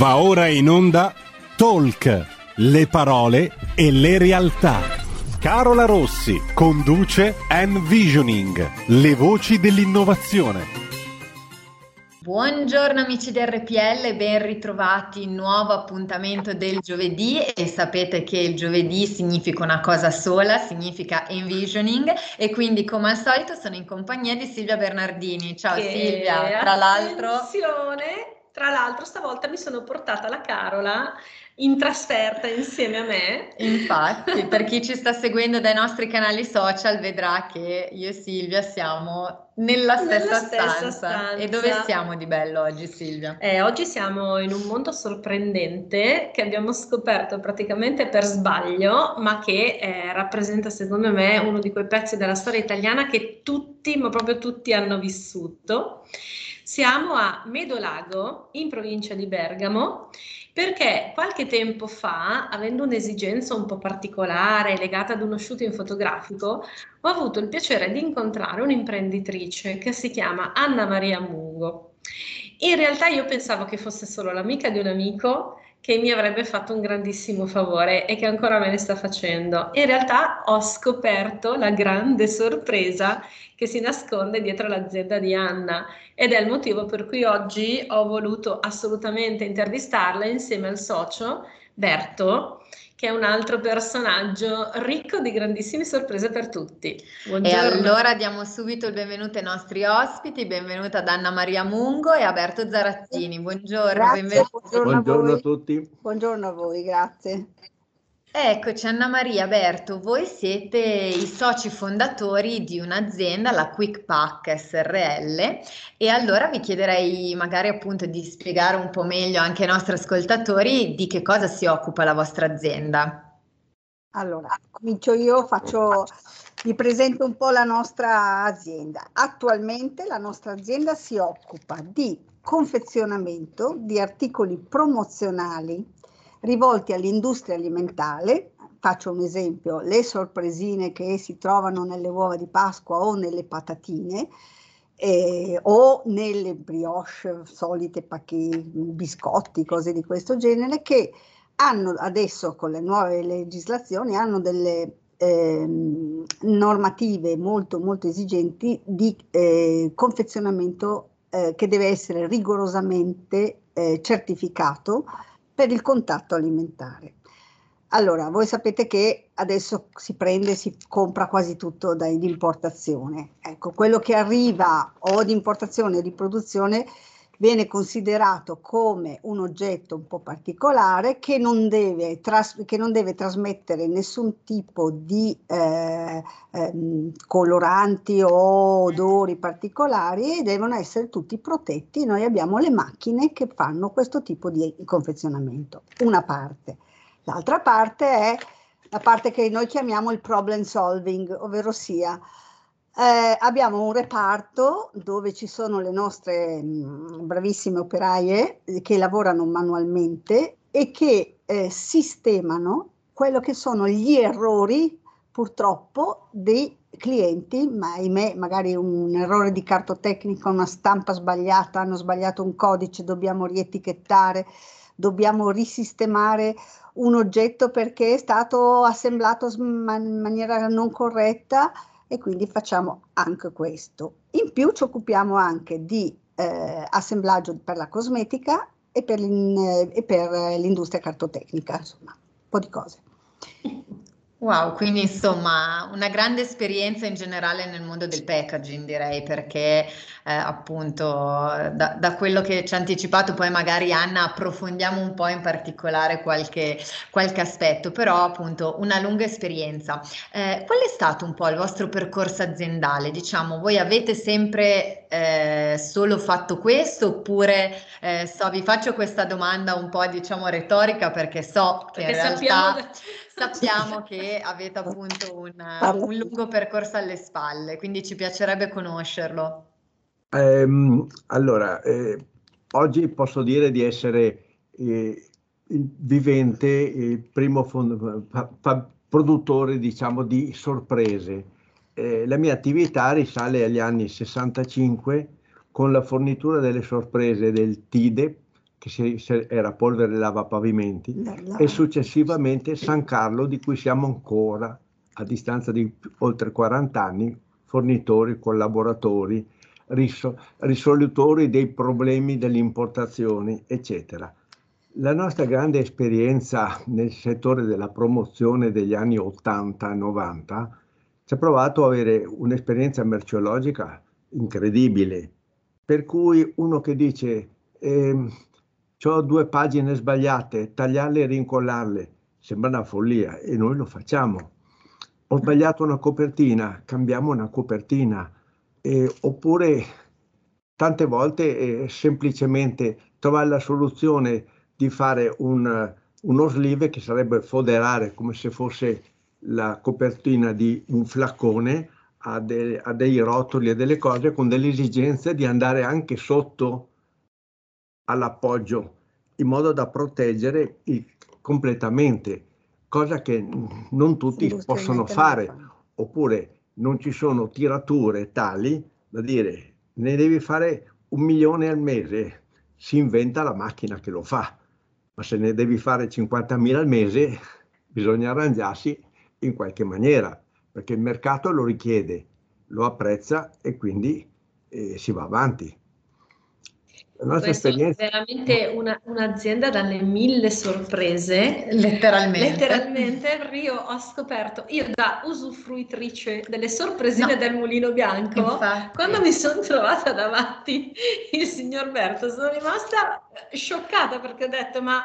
Va ora in onda Talk, le parole e le realtà. Carola Rossi conduce Envisioning, le voci dell'innovazione. Buongiorno amici di RPL, ben ritrovati nuovo appuntamento del giovedì e sapete che il giovedì significa una cosa sola, significa envisioning e quindi come al solito sono in compagnia di Silvia Bernardini. Ciao che Silvia, tra l'altro... Attenzione! Tra l'altro stavolta mi sono portata la Carola in trasferta insieme a me. Infatti, per chi ci sta seguendo dai nostri canali social vedrà che io e Silvia siamo nella stessa, nella stessa stanza. stanza. E dove siamo di bello oggi Silvia? Eh, oggi siamo in un mondo sorprendente che abbiamo scoperto praticamente per sbaglio, ma che eh, rappresenta secondo me uno di quei pezzi della storia italiana che tutti, ma proprio tutti hanno vissuto. Siamo a Medolago, in provincia di Bergamo, perché qualche tempo fa, avendo un'esigenza un po' particolare legata ad uno shooting fotografico, ho avuto il piacere di incontrare un'imprenditrice che si chiama Anna Maria Mungo. In realtà io pensavo che fosse solo l'amica di un amico che mi avrebbe fatto un grandissimo favore e che ancora me ne sta facendo. In realtà ho scoperto la grande sorpresa che si nasconde dietro l'azienda di Anna ed è il motivo per cui oggi ho voluto assolutamente intervistarla insieme al socio Berto che è un altro personaggio ricco di grandissime sorprese per tutti. Buongiorno. E allora diamo subito il benvenuto ai nostri ospiti, benvenuta ad Anna Maria Mungo e a Berto Zarattini. Buongiorno, grazie, buongiorno, buongiorno a, a tutti. Buongiorno a voi, grazie. Eccoci Anna Maria, Berto, voi siete i soci fondatori di un'azienda, la Quick Pack SRL, e allora vi chiederei magari appunto di spiegare un po' meglio anche ai nostri ascoltatori di che cosa si occupa la vostra azienda. Allora, comincio io, faccio, vi presento un po' la nostra azienda. Attualmente la nostra azienda si occupa di confezionamento di articoli promozionali rivolti all'industria alimentare. Faccio un esempio, le sorpresine che si trovano nelle uova di Pasqua o nelle patatine eh, o nelle brioche, solite pacchi, biscotti, cose di questo genere, che hanno adesso con le nuove legislazioni hanno delle eh, normative molto molto esigenti di eh, confezionamento eh, che deve essere rigorosamente eh, certificato per il contatto alimentare. Allora, voi sapete che adesso si prende, si compra quasi tutto d'importazione. Ecco, quello che arriva o di importazione o di produzione viene considerato come un oggetto un po' particolare che non deve, tras- che non deve trasmettere nessun tipo di eh, eh, coloranti o odori particolari e devono essere tutti protetti. Noi abbiamo le macchine che fanno questo tipo di confezionamento, una parte. L'altra parte è la parte che noi chiamiamo il problem solving, ovvero sia eh, abbiamo un reparto dove ci sono le nostre mh, mm, bravissime operaie che lavorano manualmente e che eh, sistemano quello che sono gli errori purtroppo dei clienti, ma ahimè magari un errore di cartotecnica, una stampa sbagliata, hanno sbagliato un codice, dobbiamo rietichettare, dobbiamo risistemare un oggetto perché è stato assemblato in maniera non corretta e quindi facciamo anche questo. In più ci occupiamo anche di eh, assemblaggio per la cosmetica e per, l'industria cartotecnica, insomma, un po' di cose. Wow, quindi insomma una grande esperienza in generale nel mondo del packaging direi perché eh, appunto da, da, quello che ci ha anticipato poi magari Anna approfondiamo un po' in particolare qualche, qualche aspetto, però appunto una lunga esperienza. Eh, qual è stato un po' il vostro percorso aziendale? Diciamo, voi avete sempre eh, solo fatto questo oppure eh, so, vi faccio questa domanda un po' diciamo retorica perché so che perché in realtà sappiamo che avete appunto un, un, lungo percorso alle spalle, quindi ci piacerebbe conoscerlo. Um, allora, eh, oggi posso dire di essere eh, il vivente, il primo fond- fa- fa- produttore, diciamo, di sorprese. Eh, la mia attività risale agli anni 65 con la fornitura delle sorprese del TIDE che si, era polvere lavapavimenti, Bella. e successivamente San Carlo, di cui siamo ancora, a distanza di oltre 40 anni, fornitori, collaboratori, risolutori dei problemi delle importazioni, eccetera. La nostra grande esperienza nel settore della promozione degli anni 80 e 90 ci ha provato ad avere un'esperienza merceologica incredibile, per cui uno che dice eh, ho due pagine sbagliate, tagliarle e rincollarle, sembra una follia e noi lo facciamo. Ho sbagliato una copertina, cambiamo una copertina, eh, oppure tante volte eh, semplicemente trovare la soluzione di fare un, uno sleeve che sarebbe foderare come se fosse la copertina di un flaccone a, de, a dei rotoli e delle cose con delle esigenze di andare anche sotto all'appoggio in modo da proteggere il, completamente, cosa che non tutti possono fare, oppure non ci sono tirature tali da dire ne devi fare un milione al mese, si inventa la macchina che lo fa. Ma se ne devi fare 50.000 al mese bisogna arrangiarsi in qualche maniera, perché il mercato lo richiede, lo apprezza e quindi eh, si va avanti. La nostra esperienza... è veramente una, un'azienda dalle mille sorprese. Letteralmente. Letteralmente, io ho scoperto, io da usufruitrice delle sorpresine no. del mulino bianco, Infatti. quando mi sono trovata davanti il signor Berto, sono rimasta scioccata perché ho detto, ma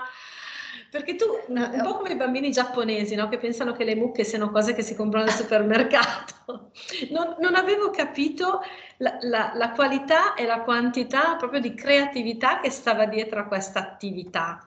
perché tu, un po' come i bambini giapponesi, no? che pensano che le mucche siano cose che si comprano al supermercato, non, non avevo capito la, la, la, qualità e la quantità proprio di creatività che stava dietro a questa attività,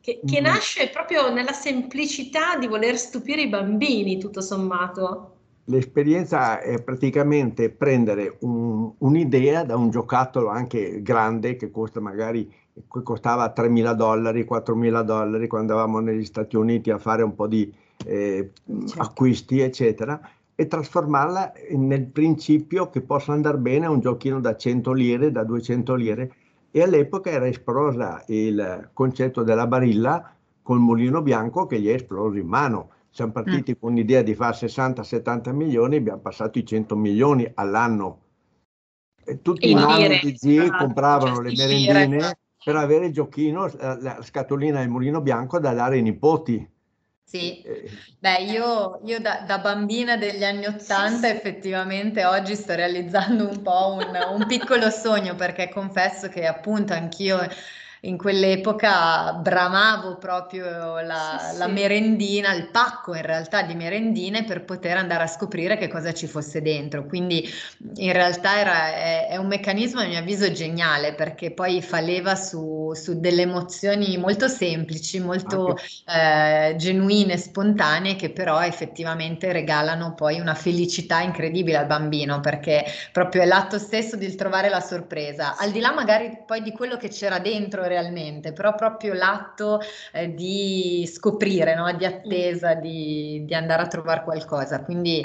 che, che mm. nasce proprio nella semplicità di voler stupire i bambini, tutto sommato. L'esperienza è praticamente prendere un, un'idea da un giocattolo anche grande che costa magari costava 3.000 dollari, 4.000 dollari quando andavamo negli Stati Uniti a fare un po' di eh, certo. acquisti, eccetera, e trasformarla nel principio che possa andare bene un giochino da 100 lire, da 200 lire. E all'epoca era esplosa il concetto della barilla col mulino bianco che gli è esploso in mano. Siamo partiti mm. con l'idea di fare 60-70 milioni, abbiamo passato i 100 milioni all'anno. E tutti i nonni di zii esatto, compravano le merendine per avere il giochino, la scatolina del mulino bianco da dare ai nipoti. Sì, eh, beh, io, io da, da, bambina degli anni Ottanta effettivamente oggi sto realizzando un po' un, un piccolo sogno perché confesso che appunto anch'io in quell'epoca bramavo proprio la, sì, la, merendina, il pacco in realtà di merendine per poter andare a scoprire che cosa ci fosse dentro. Quindi in realtà era, è, è un meccanismo a mio avviso geniale perché poi fa leva su, su delle emozioni molto semplici, molto eh, genuine, spontanee che però effettivamente regalano poi una felicità incredibile al bambino perché proprio è l'atto stesso di trovare la sorpresa, al di là magari poi di quello che c'era dentro realmente, però proprio l'atto eh, di scoprire, no? di attesa, di, di, andare a trovare qualcosa. Quindi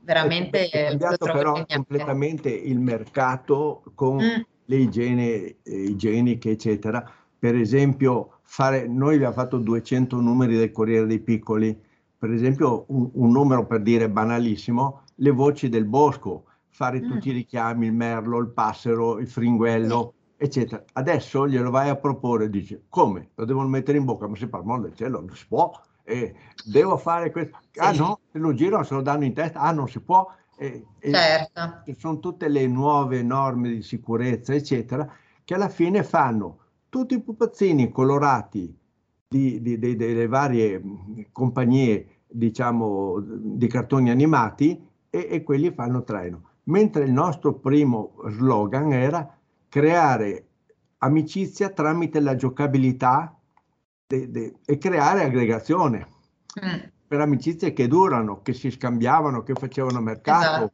veramente... È cambiato però completamente il mercato con mm. le igiene eh, igieniche, eccetera. Per esempio, fare, noi abbiamo fatto 200 numeri del Corriere dei Piccoli, per esempio un, un numero per dire banalissimo, le voci del bosco, fare mm. tutti i richiami, il merlo, il passero, il fringuello, eccetera. Adesso glielo vai a proporre, dice come? Lo devono mettere in bocca, ma si parla del cielo, non si può. Eh, devo fare questo. Ah no, se lo girano, se lo danno in testa, ah non si può. Eh, certo. Ci sono tutte le nuove norme di sicurezza, eccetera, che alla fine fanno tutti i pupazzini colorati di, di, di, delle varie compagnie, diciamo, di cartoni animati e, e quelli fanno traino. Mentre il nostro primo slogan era creare amicizia tramite la giocabilità de, de, e creare aggregazione mm. per amicizie che durano, che si scambiavano, che facevano mercato. Esatto.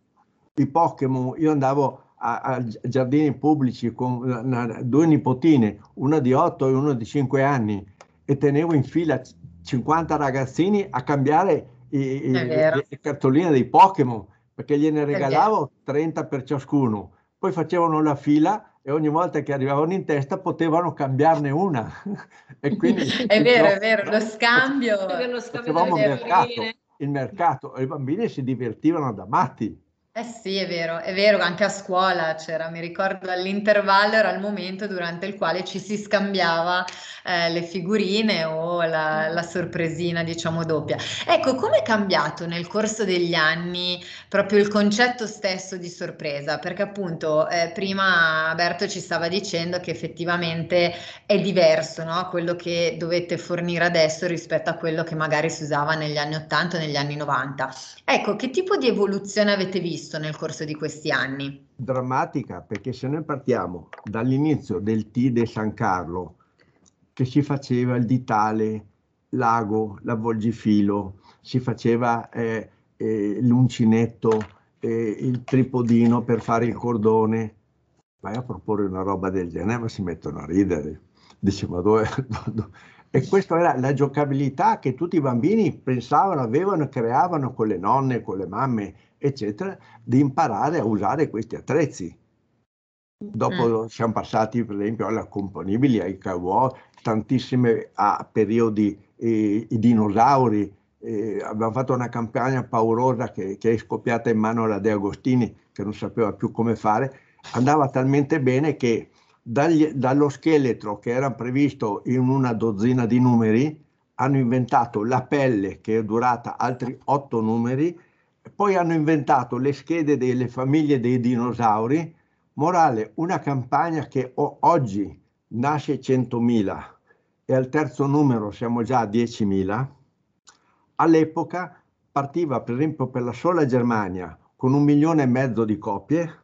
I Pokémon, io andavo a, a, giardini pubblici con una, due nipotine, una di 8 e una di 5 anni, e tenevo in fila 50 ragazzini a cambiare i, i, le, le cartoline dei Pokémon perché gliene regalavo 30 per ciascuno. Poi facevano la fila e ogni volta che arrivavano in testa potevano cambiarne una. e quindi è vero, è vero, lo scambio. Facevamo mercato, il mercato e i bambini si divertivano da matti. Eh sì, è vero, è vero, anche a scuola c'era, mi ricordo all'intervallo era il momento durante il quale ci si scambiava eh, le figurine o la, la, sorpresina, diciamo, doppia. Ecco, come è cambiato nel corso degli anni proprio il concetto stesso di sorpresa? Perché appunto eh, prima Berto ci stava dicendo che effettivamente è diverso, no? Quello che dovete fornire adesso rispetto a quello che magari si usava negli anni 80 o negli anni 90. Ecco, che tipo di evoluzione avete visto? Visto nel corso di questi anni? Drammatica, perché se noi partiamo dall'inizio del T de San Carlo, che si faceva il ditale, l'ago, l'avvolgifilo, si faceva eh, eh, l'uncinetto, eh, il tripodino per fare il cordone, vai a proporre una roba del genere, ma si mettono a ridere. Dice, ma dove... E questa era la giocabilità che tutti i bambini pensavano, avevano e creavano con le nonne, con le mamme eccetera, di imparare a usare questi attrezzi. Dopo mm. siamo passati per esempio alle componibili, ai cowboy, tantissime a periodi eh, i dinosauri. Eh, abbiamo fatto una campagna paurosa che, che, è scoppiata in mano alla De Agostini, che non sapeva più come fare. Andava talmente bene che dagli, dallo scheletro che era previsto in una dozzina di numeri, hanno inventato la pelle che è durata altri otto numeri poi hanno inventato le schede delle famiglie dei dinosauri. Morale, una campagna che oggi nasce 100.000 e al terzo numero siamo già a 10.000. All'epoca partiva per esempio per la sola Germania con un milione e mezzo di copie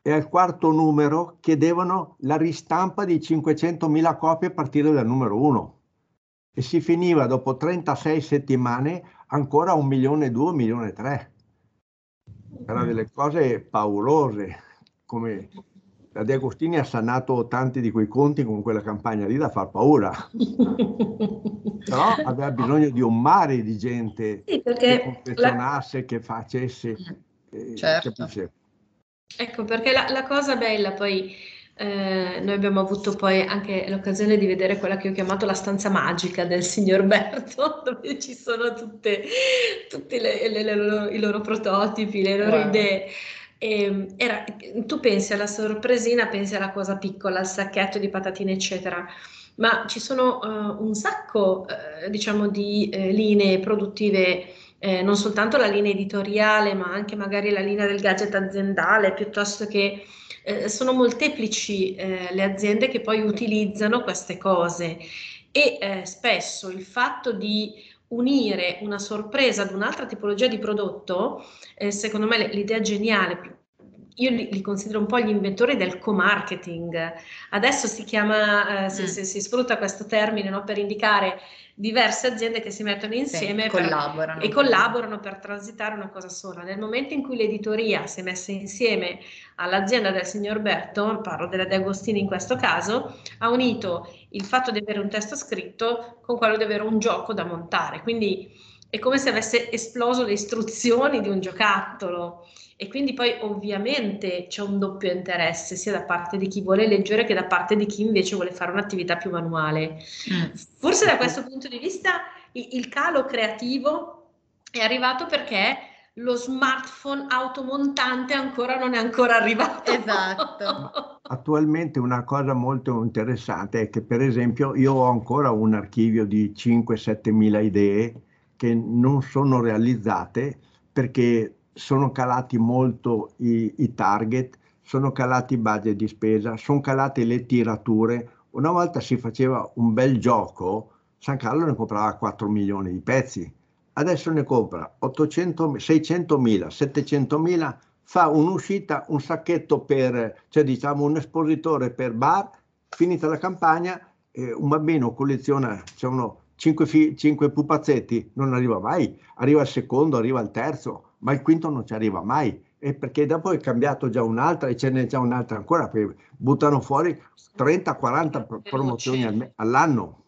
e al quarto numero chiedevano la ristampa di 500.000 copie a partire dal numero 1 e si finiva dopo 36 settimane ancora a un milione e 2, 1 milione e tre era delle cose paurose, come la De Agostini ha sanato tanti di quei conti con quella campagna lì da far paura, però aveva bisogno di un mare di gente sì, che confezionasse, la... che facesse. Eh, certo. Ecco perché la, la cosa bella poi eh, noi abbiamo avuto poi anche l'occasione di vedere quella che ho chiamato la stanza magica del signor Berto, dove ci sono tutte, tutti i loro prototipi, le loro wow. idee. E ehm, era, tu pensi alla sorpresina, pensi alla cosa piccola, al sacchetto di patatine, eccetera, ma ci sono uh, un sacco, uh, diciamo, di uh, linee produttive eh, non soltanto la linea editoriale, ma anche magari la linea del gadget aziendale, piuttosto che eh, sono molteplici eh, le aziende che poi utilizzano queste cose e eh, spesso il fatto di unire una sorpresa ad un'altra tipologia di prodotto, eh, secondo me l'idea geniale, io li, li, considero un po' gli inventori del co-marketing. Adesso si chiama, eh, si, mm. si, si, sfrutta questo termine no, per indicare diverse aziende che si mettono insieme sì, per, collaborano. e collaborano per transitare una cosa sola. Nel momento in cui l'editoria si è messa insieme all'azienda del signor Berto, parlo della De Agostini in questo caso, ha unito il fatto di avere un testo scritto con quello di avere un gioco da montare. Quindi è come se avesse esploso le istruzioni di un giocattolo e quindi poi ovviamente c'è un doppio interesse sia da parte di chi vuole leggere che da parte di chi invece vuole fare un'attività più manuale. Mm. Forse da questo punto di vista il calo creativo è arrivato perché lo smartphone automontante ancora non è ancora arrivato. Esatto. Attualmente una cosa molto interessante è che per esempio io ho ancora un archivio di 5-7 mila idee che non sono realizzate perché sono calati molto i, i target, sono calati i budget di spesa, sono calate le tirature. Una volta si faceva un bel gioco, San Carlo ne comprava 4 milioni di pezzi, adesso ne compra 800, 600 mila, 700 mila, fa un'uscita, un sacchetto per, cioè diciamo un espositore per bar, finita la campagna, eh, un bambino colleziona, c'è uno 5, fi- 5 pupazzetti, non arriva mai, arriva al secondo, arriva al terzo, ma il quinto non ci arriva mai. E perché dopo è cambiato già un'altra e ce n'è già un'altra ancora, perché buttano fuori 30-40 promozioni all'anno.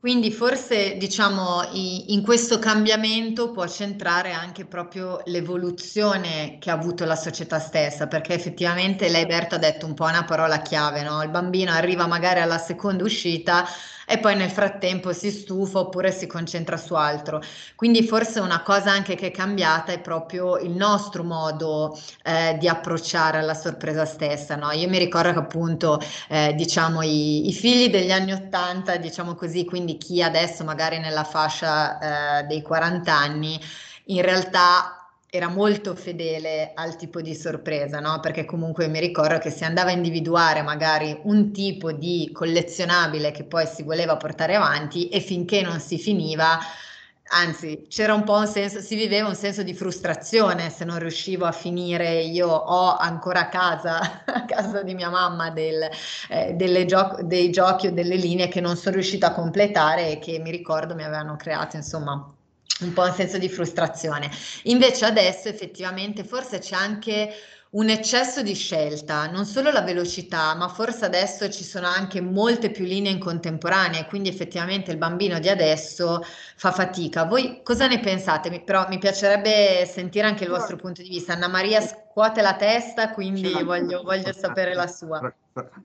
Quindi forse diciamo in questo cambiamento può centrare anche proprio l'evoluzione che ha avuto la società stessa, perché effettivamente lei Berta ha detto un po' una parola chiave, no? Il bambino arriva magari alla seconda uscita e poi nel frattempo si stufa oppure si concentra su altro. Quindi forse una cosa anche che è cambiata è proprio il nostro modo eh, di approcciare alla sorpresa stessa. No? Io mi ricordo che appunto eh, diciamo i, i, figli degli anni 80, diciamo così, quindi chi adesso magari nella fascia eh, dei 40 anni, in realtà era molto fedele al tipo di sorpresa, no? Perché comunque mi ricordo che si andava a individuare magari un tipo di collezionabile che poi si voleva portare avanti e finché non si finiva, anzi c'era un po' un senso, si viveva un senso di frustrazione se non riuscivo a finire, io ho ancora a casa, a casa di mia mamma del, eh, gio- dei giochi o delle linee che non sono riuscita a completare e che mi ricordo mi avevano creato insomma un po' un senso di frustrazione. Invece adesso effettivamente forse c'è anche un eccesso di scelta, non solo la velocità, ma forse adesso ci sono anche molte più linee in contemporanea, quindi effettivamente il bambino di adesso fa fatica. Voi cosa ne pensate? Però mi piacerebbe sentire anche il vostro punto di vista. Anna Maria scuote la testa, quindi voglio, voglio sapere la sua.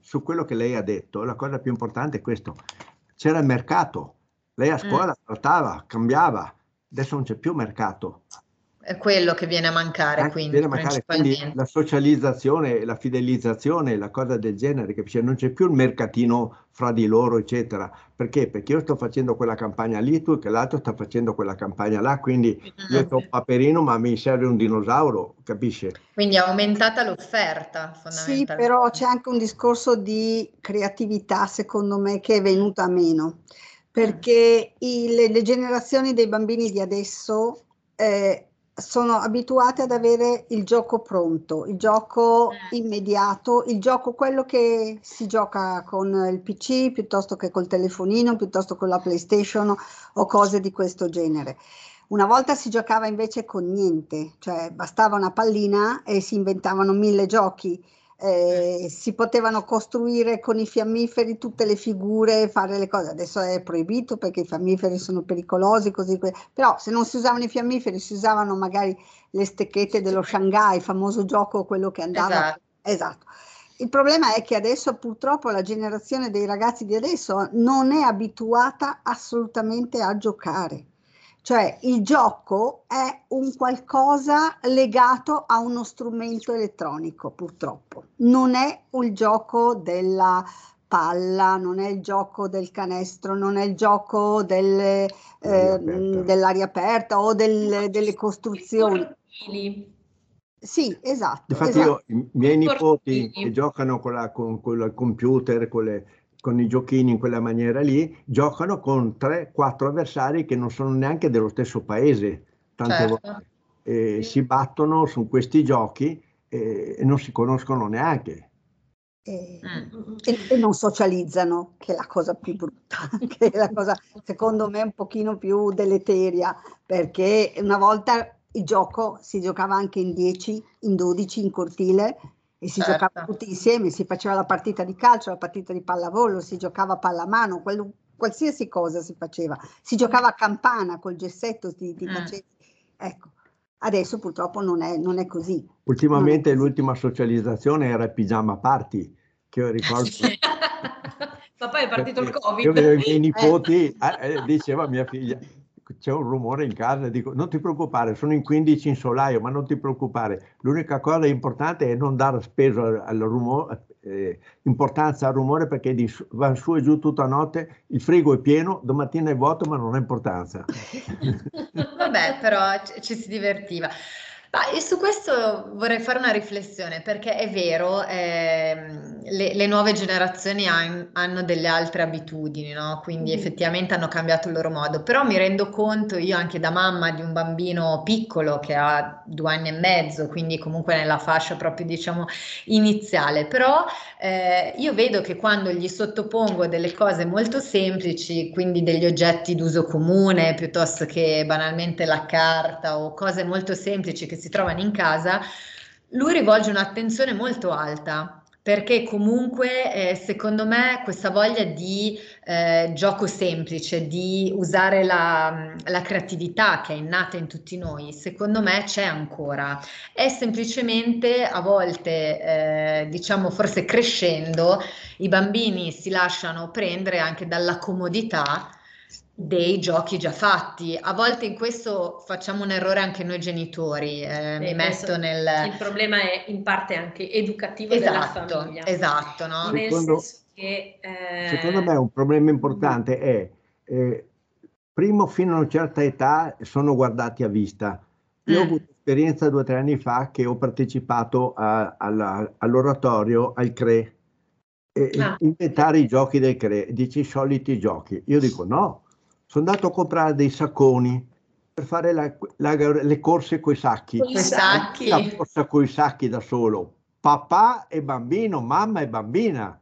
Su quello che lei ha detto, la cosa più importante è questo. C'era il mercato, lei a scuola mm. trattava, cambiava, adesso non c'è più mercato. È quello che viene a mancare, eh, quindi, viene a mancare quindi la socializzazione, la fidelizzazione, la cosa del genere, capisci? non c'è più il mercatino fra di loro, eccetera. Perché? Perché io sto facendo quella campagna lì, tu che l'altro sta facendo quella campagna là, quindi io sono un paperino, ma mi serve un dinosauro, capisci? Quindi è aumentata l'offerta, Sì, però c'è anche un discorso di creatività, secondo me, che è venuta meno perché i, le, le, generazioni dei bambini di adesso eh, sono abituate ad avere il gioco pronto, il gioco eh. immediato, il gioco quello che si gioca con il PC piuttosto che col telefonino, piuttosto con la PlayStation o cose di questo genere. Una volta si giocava invece con niente, cioè bastava una pallina e si inventavano mille giochi eh, si potevano costruire con i fiammiferi tutte le figure, fare le cose. Adesso è proibito perché i fiammiferi sono pericolosi, così, però se non si usavano i fiammiferi si usavano magari le stecchette dello Shanghai, il famoso gioco, quello che andava. Esatto. esatto. Il problema è che adesso purtroppo la generazione dei ragazzi di adesso non è abituata assolutamente a giocare cioè il gioco è un qualcosa legato a uno strumento elettronico, purtroppo. Non è il gioco della palla, non è il gioco del canestro, non è il gioco delle, eh, dell'aria aperta o del, delle costruzioni. Sì, esatto. Infatti esatto. io, i miei nipoti che giocano con, la, con, con il computer, con le, con i giochini in quella maniera lì, giocano con 3-4 avversari che non sono neanche dello stesso paese, tante certo. volte. E si battono su questi giochi e, non si conoscono neanche. E, mm. e, e, non socializzano, che è la cosa più brutta, che è la cosa secondo me un pochino più deleteria, perché una volta il gioco si giocava anche in 10, in 12 in cortile e si certo. giocava tutti insieme, si faceva la partita di calcio, la partita di pallavolo, si giocava a pallamano, quello, qualsiasi cosa si faceva, si giocava a campana col gessetto, ti, ti mm. facevi, ecco. Adesso purtroppo non è, non è così. Ultimamente è così. l'ultima socializzazione era il pigiama party, che io ricordo. Ma poi è partito il Covid. Io vedo i miei nipoti, eh, eh, diceva mia figlia, c'è un rumore in casa, dico non ti preoccupare, sono in 15 in solaio, ma non ti preoccupare, l'unica cosa importante è non dare speso al rumore, eh, importanza al rumore perché di, va su e giù tutta notte, il frigo è pieno, domattina è vuoto, ma non ha importanza. Vabbè, però ci si divertiva. Ma e su questo vorrei fare una riflessione perché è vero, ehm, le, le nuove generazioni han- hanno delle altre abitudini, no? Quindi mm. effettivamente hanno cambiato il loro modo, però mi rendo conto io anche da mamma di un bambino piccolo che ha due anni e mezzo, quindi comunque nella fascia proprio diciamo iniziale, però eh, io vedo che quando gli sottopongo delle cose molto semplici, quindi degli oggetti d'uso comune piuttosto che banalmente la carta o cose molto semplici che si si trovano in casa, lui rivolge un'attenzione molto alta perché comunque eh, secondo me questa voglia di eh, gioco semplice, di usare la, la, creatività che è innata in tutti noi, secondo me c'è ancora. È semplicemente a volte, eh, diciamo forse crescendo, i bambini si lasciano prendere anche dalla comodità dei giochi già fatti. A volte in questo facciamo un errore anche noi genitori. Eh, mi metto nel... Il problema è in parte anche educativo esatto, della famiglia. Esatto, no? Secondo, che, eh... secondo me un problema importante è, eh, primo, fino a una certa età sono guardati a vista. Io mm. ho avuto esperienza due o tre anni fa che ho partecipato a, alla, all'oratorio al CRE. E ah. inventare i giochi del CRE, dici i soliti giochi. Io dico no, sono andato a comprare dei sacconi per fare la, la, le corse coi sacchi. Con i sacchi. La corsa coi sacchi da solo. Papà e bambino, mamma e bambina.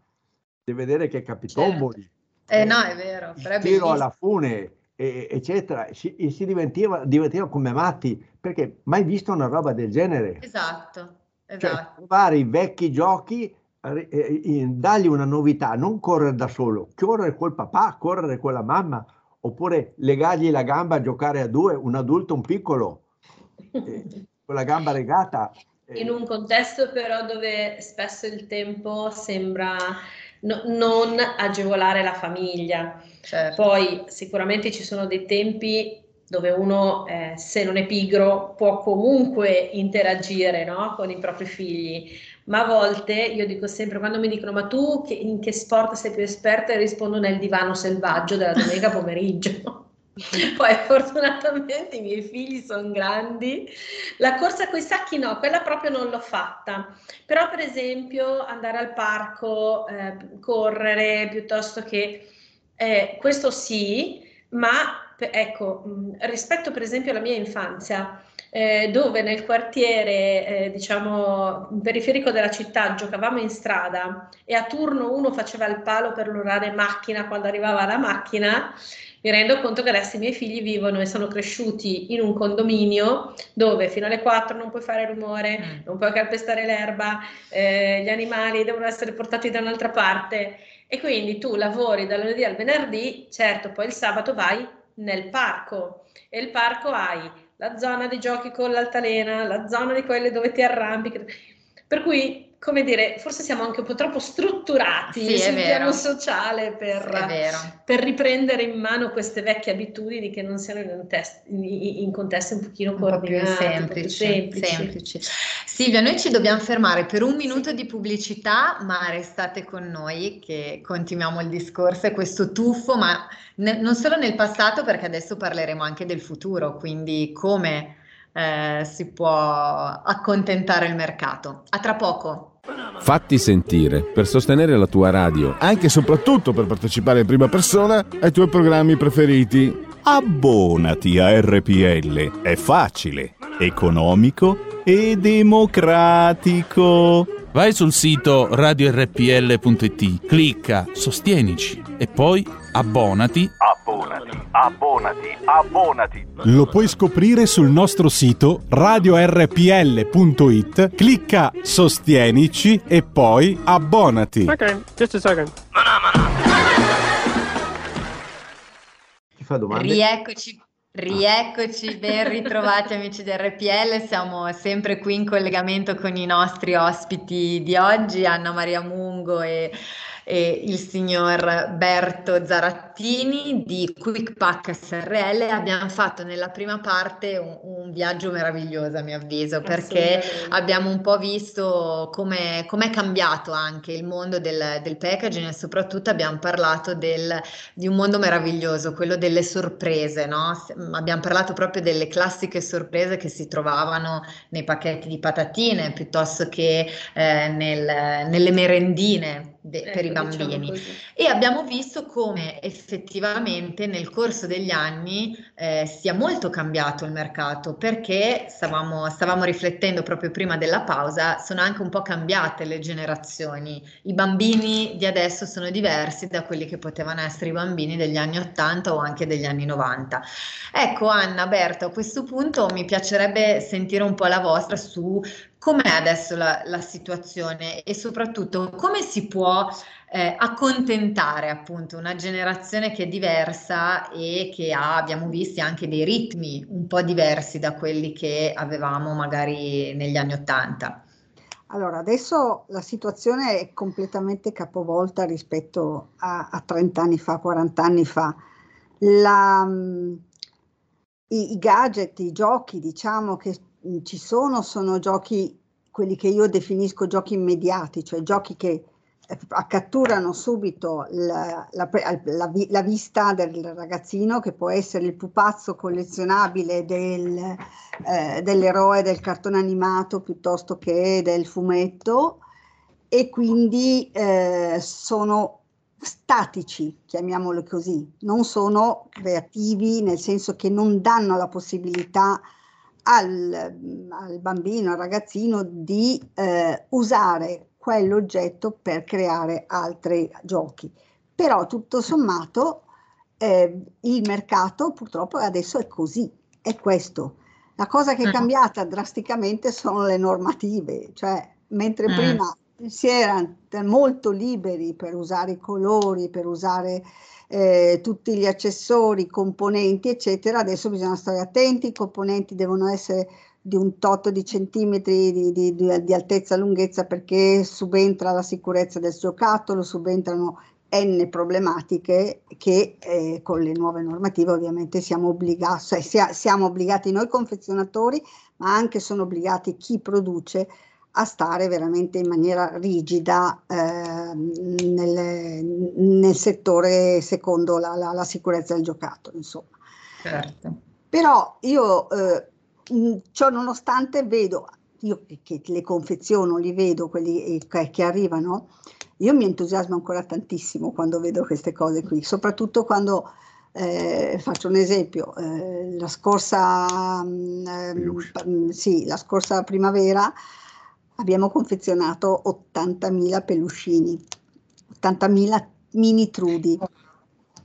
Devi vedere che capitomboli. Certo. Eh, no, è vero. Tiro alla fune, e, eccetera. Si, e si divertiva, divertiva come matti, perché mai visto una roba del genere. Esatto, cioè, esatto. Cioè, provare i vecchi giochi eh, dargli una novità, non correre da solo, correre col papà, correre con la mamma, oppure legargli la gamba a giocare a due, un adulto, un piccolo, eh, con la gamba legata. Eh. In un contesto però dove spesso il tempo sembra no, non agevolare la famiglia. Certo. Poi sicuramente ci sono dei tempi dove uno, eh, se non è pigro, può comunque interagire no? con i propri figli ma a volte io dico sempre quando mi dicono ma tu che, in che sport sei più esperta e rispondo nel divano selvaggio della domenica pomeriggio. Poi fortunatamente i miei figli sono grandi. La corsa con i sacchi no, quella proprio non l'ho fatta. Però per esempio andare al parco, eh, correre piuttosto che eh, questo sì, ma ecco, rispetto per esempio alla mia infanzia, eh, dove nel quartiere, eh, diciamo, periferico della città giocavamo in strada e a turno uno faceva il palo per l'orare macchina quando arrivava la macchina, mi rendo conto che adesso i miei figli vivono e sono cresciuti in un condominio dove fino alle 4 non puoi fare rumore, mm. non puoi calpestare l'erba, eh, gli animali devono essere portati da un'altra parte e quindi tu lavori dal lunedì al venerdì, certo poi il sabato vai nel parco e il parco hai la zona dei giochi con l'altalena, la zona di quelle dove ti arrampichi. Per cui come dire, forse siamo anche un po' troppo strutturati sì, sul piano sociale per, per, riprendere in mano queste vecchie abitudini che non siano in, test, in, contesti un pochino un coordinati, po più semplici, semplici. semplici. Silvia, noi ci dobbiamo fermare per un minuto di pubblicità, ma restate con noi che continuiamo il discorso e questo tuffo, ma ne, non solo nel passato, perché adesso parleremo anche del futuro, quindi come eh, si può accontentare il mercato. A tra poco. Fatti sentire per sostenere la tua radio. Anche e soprattutto per partecipare in prima persona ai tuoi programmi preferiti. Abbonati a RPL. È facile, economico e democratico. Vai sul sito radiorpl.it, clicca Sostienici e poi abbonati. Abbonati, abbonati, abbonati. Lo puoi scoprire sul nostro sito radiorpl.it, clicca Sostienici e poi abbonati. Ok, just a second. Chi fa domande? Rieccoci Rieccoci, ben ritrovati amici di RPL, siamo sempre qui in collegamento con i nostri ospiti di oggi, Anna Maria Mungo e e il signor Berto Zarattini di Quick Pack SRL. Abbiamo fatto nella prima parte un, un viaggio meraviglioso a mio avviso perché abbiamo un po' visto come è cambiato anche il mondo del, del packaging e soprattutto abbiamo parlato del, di un mondo meraviglioso, quello delle sorprese. No? Abbiamo parlato proprio delle classiche sorprese che si trovavano nei pacchetti di patatine piuttosto che eh, nel, nelle merendine de- ecco, per i diciamo bambini. diciamo e abbiamo visto come effettivamente nel corso degli anni eh, sia molto cambiato il mercato perché stavamo, stavamo riflettendo proprio prima della pausa, sono anche un po' cambiate le generazioni, i bambini di adesso sono diversi da quelli che potevano essere i bambini degli anni 80 o anche degli anni 90. Ecco Anna, Berto, a questo punto mi piacerebbe sentire un po' la vostra su com'è adesso la, la, situazione e soprattutto come si può eh, accontentare appunto una generazione che è diversa e che ha, abbiamo visto, anche dei ritmi un po' diversi da quelli che avevamo magari negli anni Ottanta? Allora, adesso la situazione è completamente capovolta rispetto a, a 30 anni fa, 40 anni fa. La, i, i, gadget, i giochi, diciamo che ci sono, sono giochi, quelli che io definisco giochi immediati, cioè giochi che catturano subito la, la, la, la, vista del ragazzino che può essere il pupazzo collezionabile del, eh, dell'eroe del cartone animato piuttosto che del fumetto e quindi eh, sono statici, chiamiamolo così, non sono creativi nel senso che non danno la possibilità al, al bambino, al ragazzino di eh, usare quell'oggetto per creare altri giochi. Però tutto sommato eh, il mercato purtroppo adesso è così, è questo. La cosa che è mm. cambiata drasticamente sono le normative, cioè mentre mm. prima si erano molto liberi per usare i colori, per usare eh, tutti gli accessori, componenti, eccetera, adesso bisogna stare attenti, i componenti devono essere di un tot di centimetri di, di, di, di altezza lunghezza perché subentra la sicurezza del giocattolo, subentrano n problematiche che eh, con le nuove normative ovviamente siamo obbligati, cioè sia, siamo obbligati noi confezionatori, ma anche sono obbligati chi produce a stare veramente in maniera rigida eh, nel, nel, settore secondo la, la, la, sicurezza del giocattolo. Insomma. Certo. Però io eh, ciò nonostante vedo, io che le confeziono, li vedo quelli che, che arrivano, io mi entusiasmo ancora tantissimo quando vedo queste cose qui, soprattutto quando eh, faccio un esempio, eh, la, scorsa, eh, sì, la scorsa primavera abbiamo confezionato 80.000 peluscini, 80.000 mini trudi.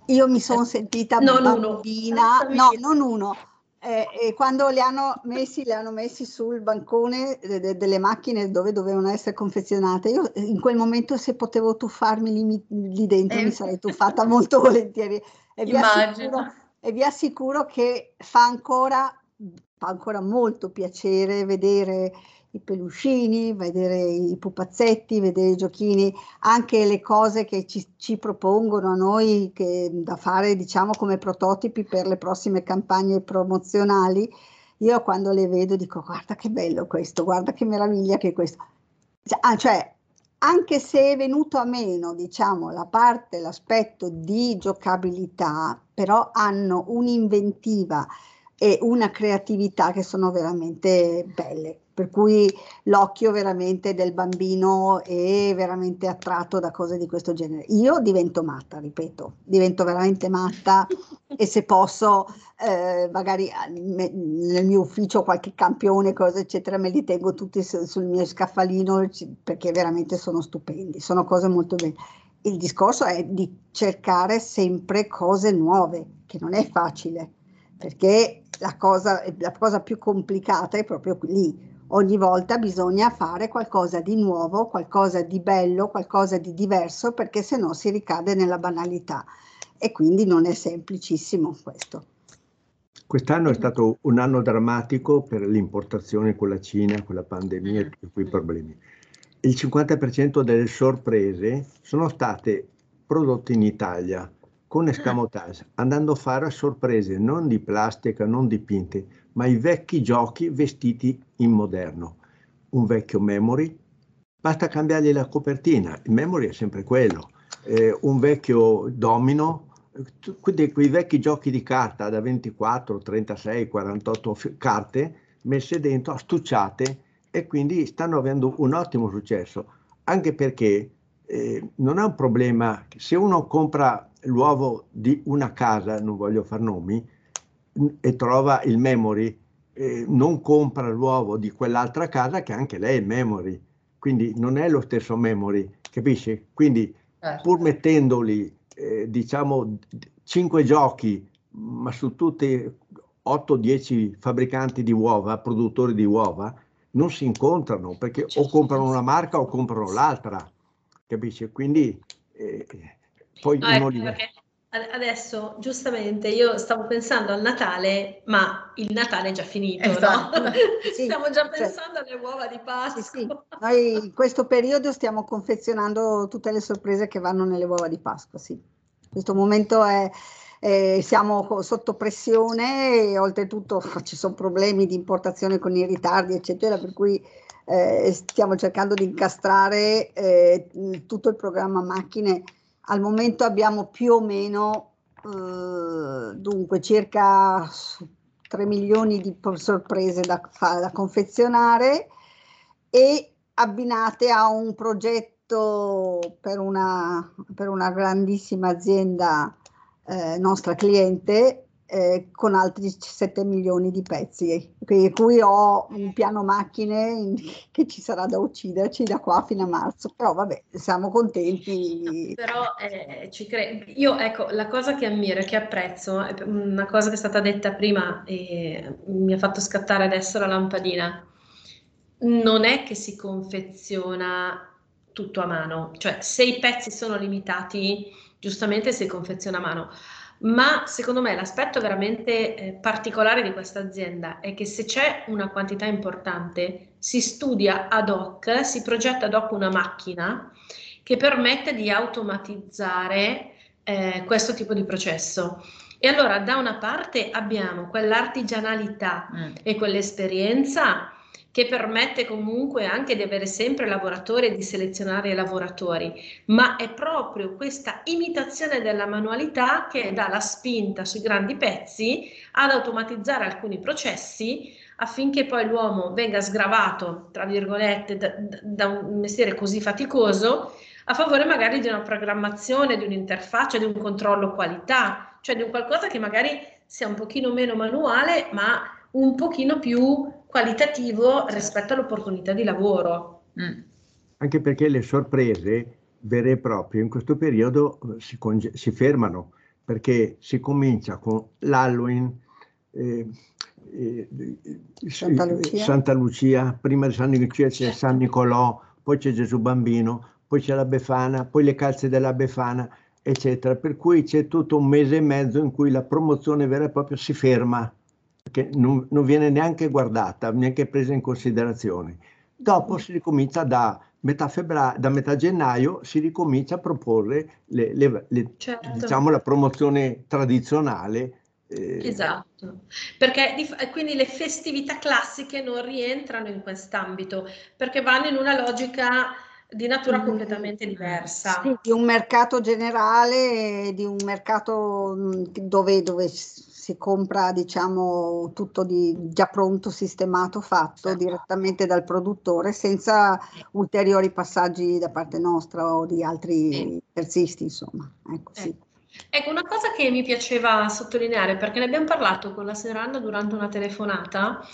Io mi sono sentita non bambina, uno. no, non uno, eh, e quando li hanno messi, li hanno messi sul bancone de- de- delle macchine dove dovevano essere confezionate. Io eh, in quel momento, se potevo tuffarmi lì, lì dentro, eh. mi sarei tuffata molto volentieri. E vi, assicuro, e vi assicuro che fa ancora, fa ancora molto piacere vedere i peluscini, vedere i pupazzetti, vedere i giochini, anche le cose che ci, ci propongono a noi che, da fare diciamo come prototipi per le prossime campagne promozionali. Io quando le vedo dico guarda che bello questo, guarda che meraviglia che questo. Ah, cioè, anche se è venuto a meno, diciamo, la parte, l'aspetto di giocabilità, però hanno un'inventiva e una creatività che sono veramente belle per cui l'occhio veramente del bambino è veramente attratto da cose di questo genere. Io divento matta, ripeto, divento veramente matta e se posso, eh, magari me, nel mio ufficio qualche campione, cose eccetera, me li tengo tutti su, sul mio scaffalino perché veramente sono stupendi, sono cose molto belle. Il discorso è di cercare sempre cose nuove, che non è facile, perché la cosa, la cosa più complicata è proprio lì ogni volta bisogna fare qualcosa di nuovo, qualcosa di bello, qualcosa di diverso, perché se no si ricade nella banalità e quindi non è semplicissimo questo. Quest'anno è stato un anno drammatico per l'importazione con la Cina, con la pandemia e tutti quei problemi. Il 50% delle sorprese sono state prodotte in Italia con escamotage, andando a fare sorprese non di plastica, non dipinte, ma i vecchi giochi vestiti in moderno. Un vecchio memory, basta cambiargli la copertina, il memory è sempre quello. Eh, un vecchio domino, quindi quei vecchi giochi di carta da 24, 36, 48 carte messe dentro, astucciate e quindi stanno avendo un ottimo successo, anche perché eh, non è un problema, se uno compra l'uovo di una casa, non voglio far nomi, e trova il memory, eh, non compra l'uovo di quell'altra casa che anche lei è memory, quindi non è lo stesso memory, capisci? Quindi certo. pur mettendoli, eh, diciamo, 5 giochi, ma su tutti 8-10 fabbricanti di uova, produttori di uova, non si incontrano perché o Certo. comprano una marca o comprano l'altra, capisci? Quindi eh, poi No, uno li perché adesso, giustamente, io stavo pensando al Natale, ma il Natale è già finito, no? Esatto. Sì, Stiamo già cioè- pensando alle uova di Pasqua. Sì, sì. Noi in questo periodo stiamo confezionando tutte le sorprese che vanno nelle uova di Pasqua, sì. In questo momento è, eh, siamo sotto pressione e oltretutto ci sono problemi di importazione con i ritardi, eccetera, per cui eh, stiamo cercando di incastrare eh, tutto il programma macchine. Al momento abbiamo più o meno, eh, dunque, circa 3 milioni di sorprese da, da confezionare e abbinate a un progetto per una, per una grandissima azienda eh, nostra cliente eh, con altri 7 milioni di pezzi, per cui ho un piano macchine in- che ci sarà da ucciderci da qua fino a marzo, però vabbè, siamo contenti. Però eh, ci cre- io ecco, la cosa che ammiro e che apprezzo, una cosa che è stata detta prima e mi ha fatto scattare adesso la lampadina, non è che si confeziona tutto a mano, cioè se i pezzi sono limitati, giustamente si confeziona a mano, ma secondo me l'aspetto veramente eh, particolare di questa azienda è che se c'è una quantità importante, si studia ad hoc, si progetta ad hoc una macchina che permette di automatizzare eh, questo tipo di processo. E allora da una parte abbiamo quell'artigianalità Mm. e quell'esperienza che permette comunque anche di avere sempre lavoratori e di selezionare i lavoratori, ma è proprio questa imitazione della manualità che dà la spinta sui grandi pezzi ad automatizzare alcuni processi affinché poi l'uomo venga sgravato, tra virgolette, da, da un mestiere così faticoso a favore magari di una programmazione, di un'interfaccia, di un controllo qualità, cioè di un qualcosa che magari sia un pochino meno manuale, ma un pochino più qualitativo rispetto all'opportunità di lavoro. Mm. anche perché le sorprese vere e proprie in questo periodo eh, si, conge- si fermano perché si comincia con l'Halloween, eh, eh, eh, Santa Lucia. Santa Lucia, prima di San Lucia c'è San Nicolò, poi c'è Gesù Bambino, poi c'è la Befana, poi le calze della Befana, eccetera. Per cui c'è tutto un mese e mezzo in cui la promozione vera e propria si ferma, perché non, non viene neanche guardata, neanche presa in considerazione. Dopo si ricomincia da metà, febbraio, da metà gennaio, si ricomincia a proporre le- le- le- Certo. diciamo, la promozione tradizionale. eh, Esatto, perché quindi le festività classiche non rientrano in quest'ambito, perché vanno in una logica di natura Mm. completamente diversa. Sì, di un mercato generale, di un mercato mh, dove, dove si compra, diciamo, tutto di, già pronto, sistemato, fatto direttamente dal produttore, senza ulteriori passaggi da parte nostra o di altri terzisti, insomma. Ecco, sì. Ecco. Ecco, una cosa che mi piaceva sottolineare, perché ne abbiamo parlato con la signora Anna durante una telefonata,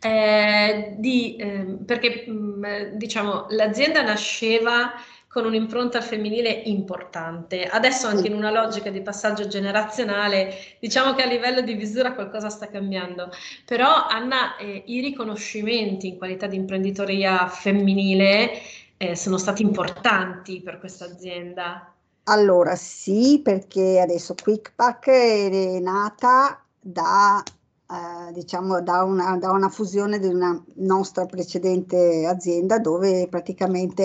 eh, di, ehm, perché mh, eh, diciamo l'azienda nasceva con un'impronta femminile importante. Adesso anche in una logica di passaggio generazionale, diciamo che a livello di visura qualcosa sta cambiando. Però Anna, eh, i riconoscimenti in qualità di imprenditoria femminile eh, sono stati importanti per questa azienda. Allora, sì, perché adesso QuickPack è nata da, eh, diciamo, da una, da una fusione di una nostra precedente azienda dove praticamente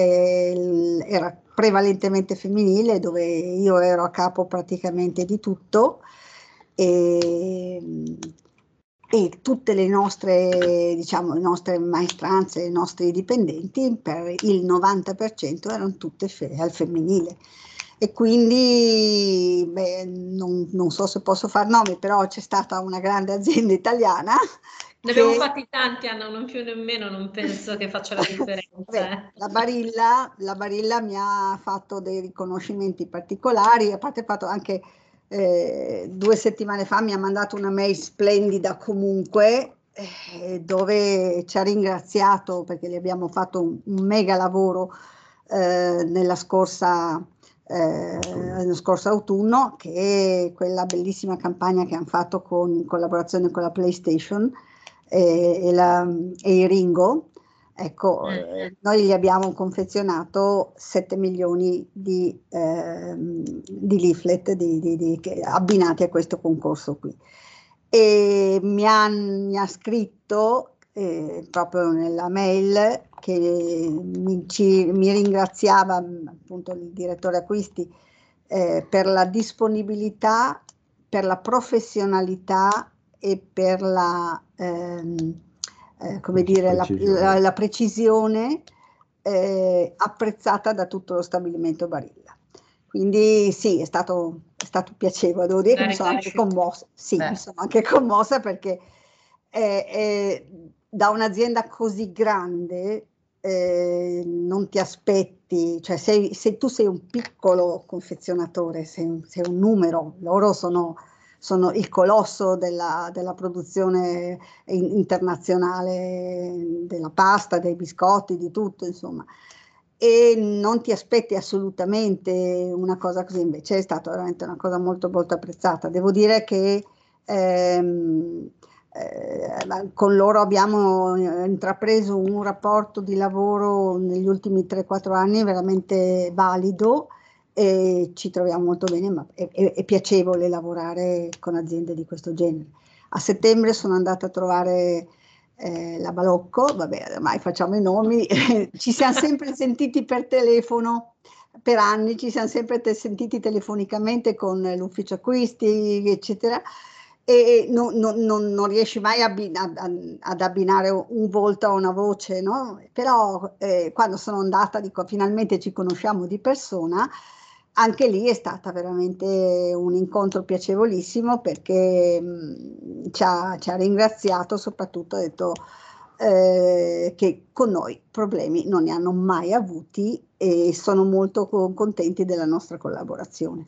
era prevalentemente femminile, dove io ero a capo praticamente di tutto. E, e tutte le nostre, diciamo, le nostre maestranze, i nostri dipendenti per il 90% erano tutte fe- al femminile e quindi beh, non, non so se posso far nomi, però c'è stata una grande azienda italiana. Ne abbiamo che- fatti tanti, Anna, non più nemmeno, non penso che faccia la differenza. Beh, eh. la Barilla, la Barilla mi ha fatto dei riconoscimenti particolari, a parte il fatto anche eh, due settimane fa mi ha mandato una mail splendida comunque eh, dove ci ha ringraziato perché le abbiamo fatto un, un mega lavoro eh, nella scorsa, eh, nello scorso autunno, che è quella bellissima campagna che hanno fatto con, in collaborazione con la PlayStation e, e la- e i Ringo Ecco, Mm. eh, noi gli abbiamo confezionato 7 milioni di, ehm, di leaflet di- di- abbinati a questo concorso qui. E mi ha, mi ha scritto eh, proprio nella mail che mi, ci- mi ringraziava mh, appunto il direttore acquisti eh, per la disponibilità, per la professionalità e per la, ehm, eh, come dire, la, Precisione. la- la precisione eh, apprezzata da tutto lo stabilimento Barilla. Quindi sì, è stato, è stato piacevole, devo dire che mi sono anche commossa, sì, Beh. mi sono anche commossa perché eh, eh, da un'azienda così grande eh, non ti aspetti, cioè sei, se tu sei un piccolo confezionatore, sei sei un numero, loro sono, sono il colosso della, della produzione in- internazionale della pasta, dei biscotti, di tutto, insomma. E non ti aspetti assolutamente una cosa così, invece è stata veramente una cosa molto molto apprezzata. Devo dire che ehm, eh, con loro abbiamo eh, intrapreso un rapporto di lavoro negli ultimi 3-4 anni veramente valido e ci troviamo molto bene, ma è- è piacevole lavorare con aziende di questo genere. A settembre sono andata a trovare eh, la Balocco, vabbè, ormai facciamo i nomi, ci siamo sempre sentiti per telefono per anni, ci siamo sempre te- sentiti telefonicamente con l'ufficio acquisti, eccetera, e non, non- non- riesci mai a abbi- a- a- ad abbinare un volto a una voce, no? Però eh, quando sono andata, dico, finalmente ci conosciamo di persona, anche lì è stata veramente un incontro piacevolissimo perché mh, ci ha, ci ha ringraziato, soprattutto ha detto eh, che con noi problemi non ne hanno mai avuti e sono molto co- contenti della nostra collaborazione.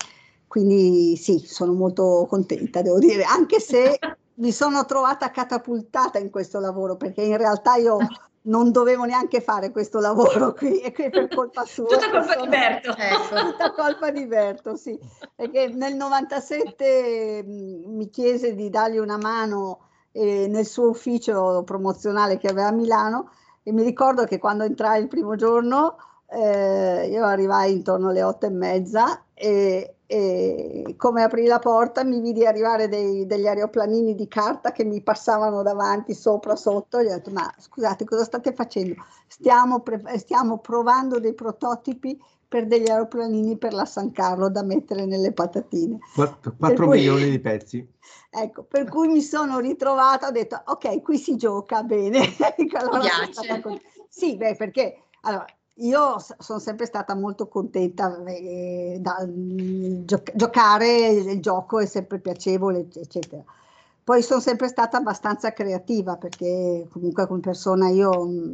Quindi sì, sono molto contenta, devo dire, anche se mi sono trovata catapultata in questo lavoro perché in realtà io non dovevo neanche fare questo lavoro qui e che per colpa sua. Tutta colpa sono- di Berto. Ecco. Tutta colpa di Berto, sì, perché nel 97 mh, mi chiese di dargli una mano eh, nel suo ufficio promozionale che aveva a Milano e mi ricordo che quando entrai il primo giorno eh, io arrivai intorno alle otto e mezza e, e come aprì la porta mi vidi arrivare dei- degli aeroplanini di carta che mi passavano davanti, sopra, sotto, gli ho detto ma scusate cosa state facendo? Stiamo, pre- stiamo provando dei prototipi per degli aeroplanini per la San Carlo da mettere nelle patatine. 4, Per cui- milioni di pezzi. Ecco, per cui mi sono ritrovata, ho detto, ok, qui si gioca bene. Ecco, allora Sì, beh, perché allora, io sono sempre stata molto contenta, eh, da, mm, gio- giocare, il gioco è sempre piacevole, ecc- eccetera. Poi sono sempre stata abbastanza creativa perché comunque come persona io mm,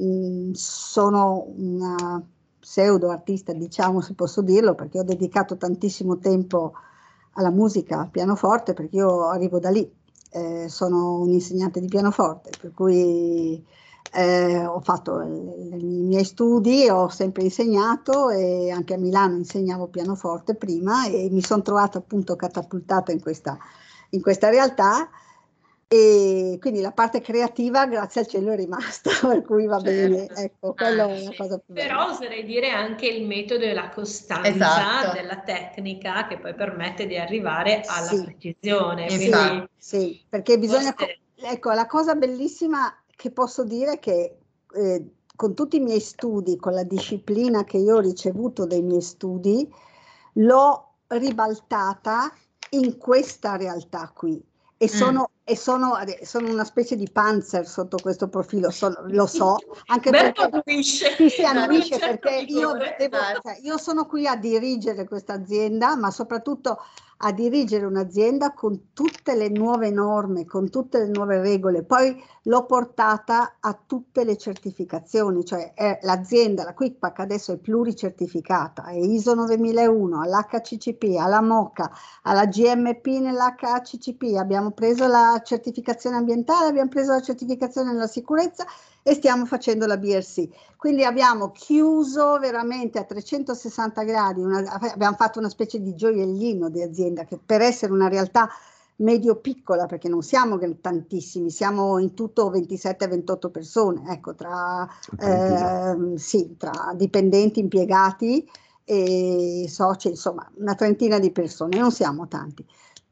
mm, sono una pseudo artista, diciamo se posso dirlo, perché ho dedicato tantissimo tempo alla musica, al pianoforte, perché io arrivo da lì, eh, sono un insegnante di pianoforte, per cui eh, ho fatto i i miei studi, ho sempre insegnato e anche a Milano insegnavo pianoforte prima e mi sono trovata appunto catapultata in questa, in questa realtà e quindi la parte creativa grazie al cielo è rimasta, per cui va bene, Certo. ecco, quello Ah, è la sì. cosa più bella. Però oserei dire anche il metodo e la costanza Esatto. della tecnica che poi permette di arrivare alla Sì. precisione. Sì, Quindi infatti. Sì, perché bisogna... forse- Ecco, la cosa bellissima che posso dire che eh, con tutti i miei studi, con la disciplina che io ho ricevuto dai miei studi, l'ho ribaltata in questa realtà qui. E sono, e sono, sono una specie di panzer sotto questo profilo, sono- lo so, anche Berto perché... annuisce. Sì, annuisce certo perché io, devo- cioè, io sono qui a dirigere questa azienda, ma soprattutto a dirigere un'azienda con tutte le nuove norme, con tutte le nuove regole. Poi l'ho portata a tutte le certificazioni, cioè è l'azienda, la QuickPack adesso è pluricertificata, è ISO 9001, all'HCCP, alla MOCA, alla GMP nell'HCCP, abbiamo preso la certificazione ambientale, abbiamo preso la certificazione nella sicurezza e stiamo facendo la BRC. Quindi abbiamo chiuso veramente a 360 gradi, una- abbiamo fatto una specie di gioiellino di azienda che per essere una realtà medio-piccola, perché non siamo tantissimi, siamo in tutto 27-28 persone, ecco, tra, eh, sì, tra dipendenti, impiegati e soci, insomma, una trentina di persone, non siamo tanti.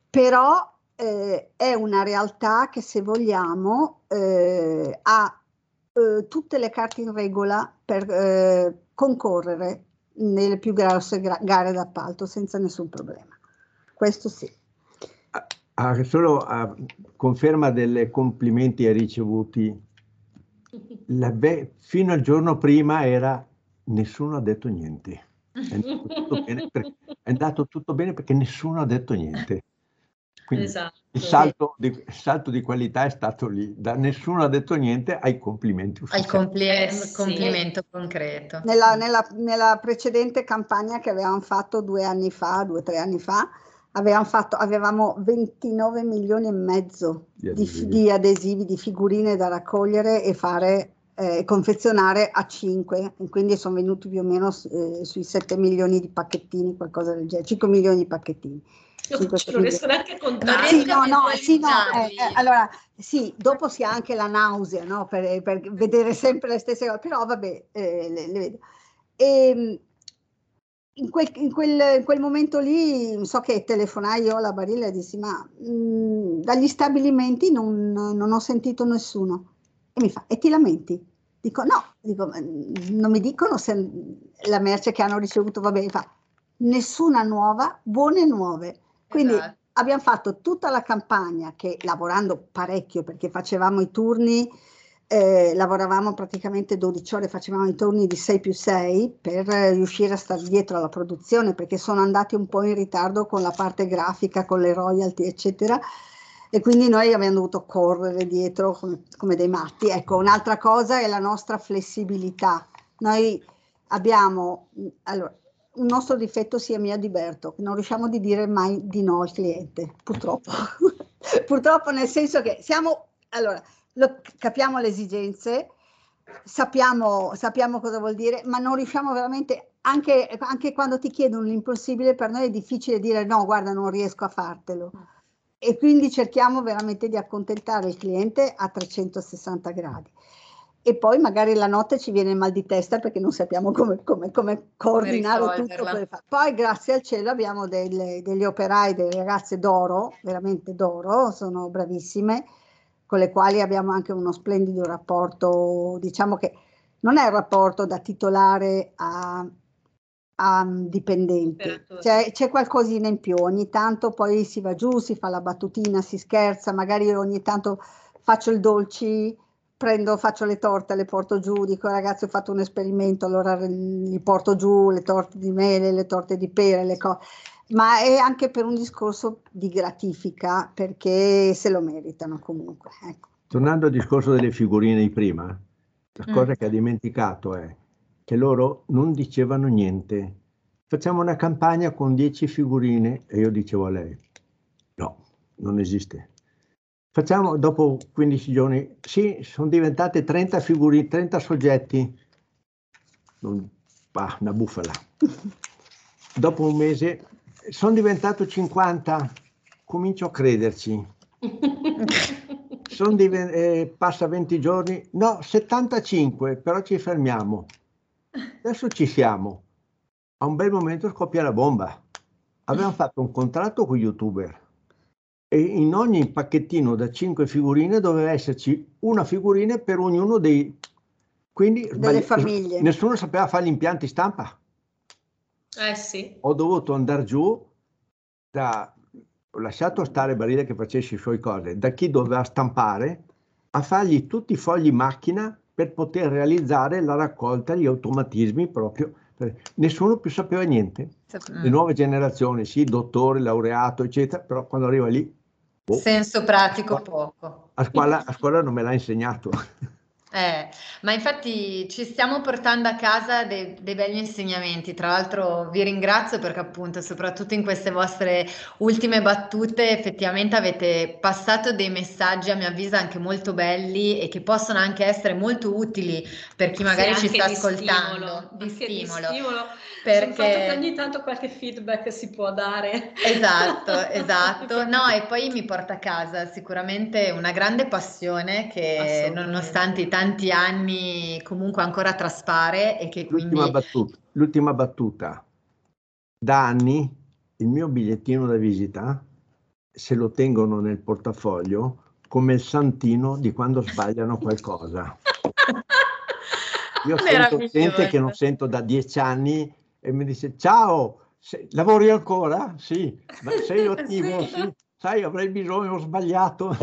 Però eh, è una realtà che se vogliamo eh, ha eh, tutte le carte in regola per eh, concorrere nelle più grosse gare d'appalto senza nessun problema. Questo sì. Ah, solo a conferma delle complimenti ricevuti, be- fino al giorno prima era nessuno ha detto niente. È andato, per, è andato tutto bene perché nessuno ha detto niente. Quindi esatto. il, salto di, il, salto di, qualità è stato lì, da nessuno ha detto niente ai complimenti ufficiali. Al compli- eh, complimento sì. concreto. Nella, nella, nella, precedente campagna che avevamo fatto due anni fa, due o tre anni fa, avevamo, fatto, avevamo 29 milioni e mezzo di adesivi. Di, di adesivi, di figurine da raccogliere e fare eh, confezionare a 5, quindi sono venuti più o meno eh, sui 7 milioni di pacchettini, qualcosa del genere, 5 milioni di pacchettini. Non riesco neanche a contare. Sì, no, no, sì, no, eh, eh, allora, sì, dopo si ha anche la nausea, no, per, per vedere sempre le stesse cose, però vabbè, eh, le, le, vedo. E, ehm, in quel, in, quel, in quel, momento lì, so che telefonai io alla Barilla e dissi, ma mh, mm, dagli stabilimenti non, non, ho sentito nessuno. E mi fa, e ti lamenti? Dico, no, dico, non mi dicono se la merce che hanno ricevuto va bene, fa, nessuna nuova, buone nuove. Quindi esatto. abbiamo fatto tutta la campagna che lavorando parecchio perché facevamo i turni, eh, lavoravamo praticamente 12 ore, facevamo i turni di 6 più 6 per riuscire a stare dietro alla produzione perché sono andati un po' in ritardo con la parte grafica, con le royalty, eccetera. E quindi noi abbiamo dovuto correre dietro come, come dei matti. Ecco, un'altra cosa è la nostra flessibilità. Noi abbiamo, allora, un nostro difetto sia mio di Berto, non riusciamo di dire mai di no al cliente, purtroppo. purtroppo nel senso che siamo, allora, lo, capiamo le esigenze, sappiamo, sappiamo cosa vuol dire, ma non riusciamo veramente, anche, anche quando ti chiedono l'impossibile, per noi è difficile dire no, guarda, non riesco a fartelo. E quindi cerchiamo veramente di accontentare il cliente a 360 gradi. E poi magari la notte ci viene il mal di testa perché non sappiamo come, come, come coordinare tutto. Poi grazie al cielo abbiamo delle, degli operai, delle ragazze d'oro, veramente d'oro, sono bravissime, con le quali abbiamo anche uno splendido rapporto, diciamo che non è un rapporto da titolare a, a dipendente, c'è, c'è qualcosina in più, ogni tanto poi si va giù, si fa la battutina, si scherza, magari ogni tanto faccio il dolci prendo, faccio le torte, le porto giù, dico ragazzi ho fatto un esperimento, allora li porto giù le torte di mele, le torte di pere, le cose, ma è anche per un discorso di gratifica, perché se lo meritano comunque. Ecco. Tornando al discorso delle figurine di prima, la mm. cosa che ha dimenticato è che loro non dicevano niente. Facciamo una campagna con 10 figurine e io dicevo a lei, no, non esiste. Facciamo dopo 15 giorni, sì, sono diventate 30 figurine, 30 soggetti. Non, bah, una bufala. dopo un mese sono diventato 50, comincio a crederci. Diven- eh, passa 20 giorni, no, 75, però ci fermiamo. Adesso ci siamo. A un bel momento scoppia la bomba. Abbiamo fatto un contratto con youtuber e in ogni pacchettino da 5 figurine doveva esserci una figurina per ognuno dei... Quindi delle famiglie. Nessuno sapeva fare gli impianti stampa. Eh sì. Ho dovuto andare giù da... Ho lasciato stare Barile che facesse i suoi cose, da chi doveva stampare a fargli tutti i fogli macchina per poter realizzare la raccolta, gli automatismi proprio. Nessuno più sapeva niente. Le nuove generazioni, sì, dottore, laureato, eccetera, però quando arriva lì Oh. Senso pratico poco. A scuola, a scuola non me l'ha insegnato. Eh, ma infatti ci stiamo portando a casa dei, dei begli insegnamenti. Tra l'altro vi ringrazio perché appunto, soprattutto in queste vostre ultime battute, effettivamente avete passato dei messaggi a mio avviso anche molto belli e che possono anche essere molto utili per chi magari Sì, ci sta di ascoltando. stimolo, Di anche di stimolo. stimolo. Perché- ogni tanto qualche feedback si può dare. Esatto, esatto. No, e poi mi porta a casa sicuramente una grande passione che nonostante i tanti anni comunque ancora traspare e che quindi L'ultima battuta, l'ultima battuta. Da anni il mio bigliettino da visita se lo tengono nel portafoglio come il santino di quando sbagliano qualcosa. Io sento gente che non sento da dieci anni e mi dice ciao, se- lavori ancora? Sì, ma sei attivo? Sì. Sai, avrei bisogno, ho sbagliato.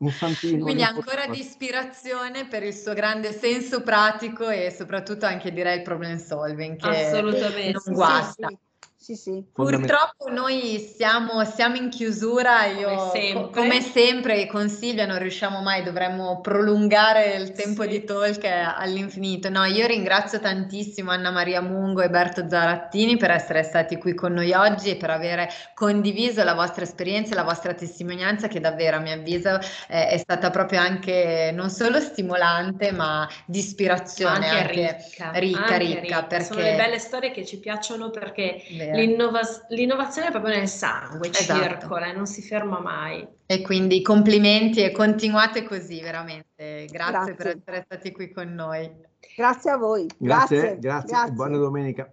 Un santino. Quindi ancora di ispirazione per il suo grande senso pratico e soprattutto anche direi il problem solving che Assolutamente. non Sì, sì, guasta. sì, sì, sì. Purtroppo noi siamo, siamo in chiusura, io Come co- sempre. come sempre con Silvia non riusciamo mai, dovremmo prolungare il tempo Sì. di talk all'infinito. No, io ringrazio tantissimo Anna Maria Mungo e Berto Zarattini per essere stati qui con noi oggi e per aver condiviso la vostra esperienza e la vostra testimonianza che davvero a mio avviso eh, è stata proprio anche non solo stimolante ma di ispirazione, anche anche ricca, ricca, anche ricca, ricca. Sono perché- le belle storie che ci piacciono perché Vero. L'innova- l'innovazione è proprio nel sangue, Esatto. circola e non si ferma mai. E quindi complimenti e continuate così, veramente. Grazie, per Grazie. essere stati qui con noi. Grazie a voi. Grazie, grazie, buona domenica.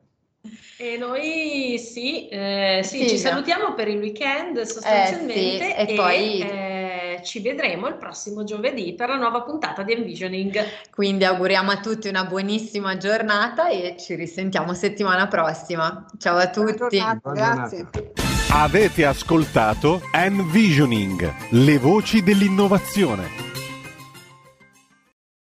E noi sì, eh, sì, ci Silvia. salutiamo per il weekend sostanzialmente Eh sì, e poi- eh, ci vedremo il prossimo giovedì per la nuova puntata di Envisioning. Quindi auguriamo a tutti una buonissima giornata e ci risentiamo settimana prossima. Ciao a tutti. grazie. Avete ascoltato Envisioning, le voci dell'innovazione.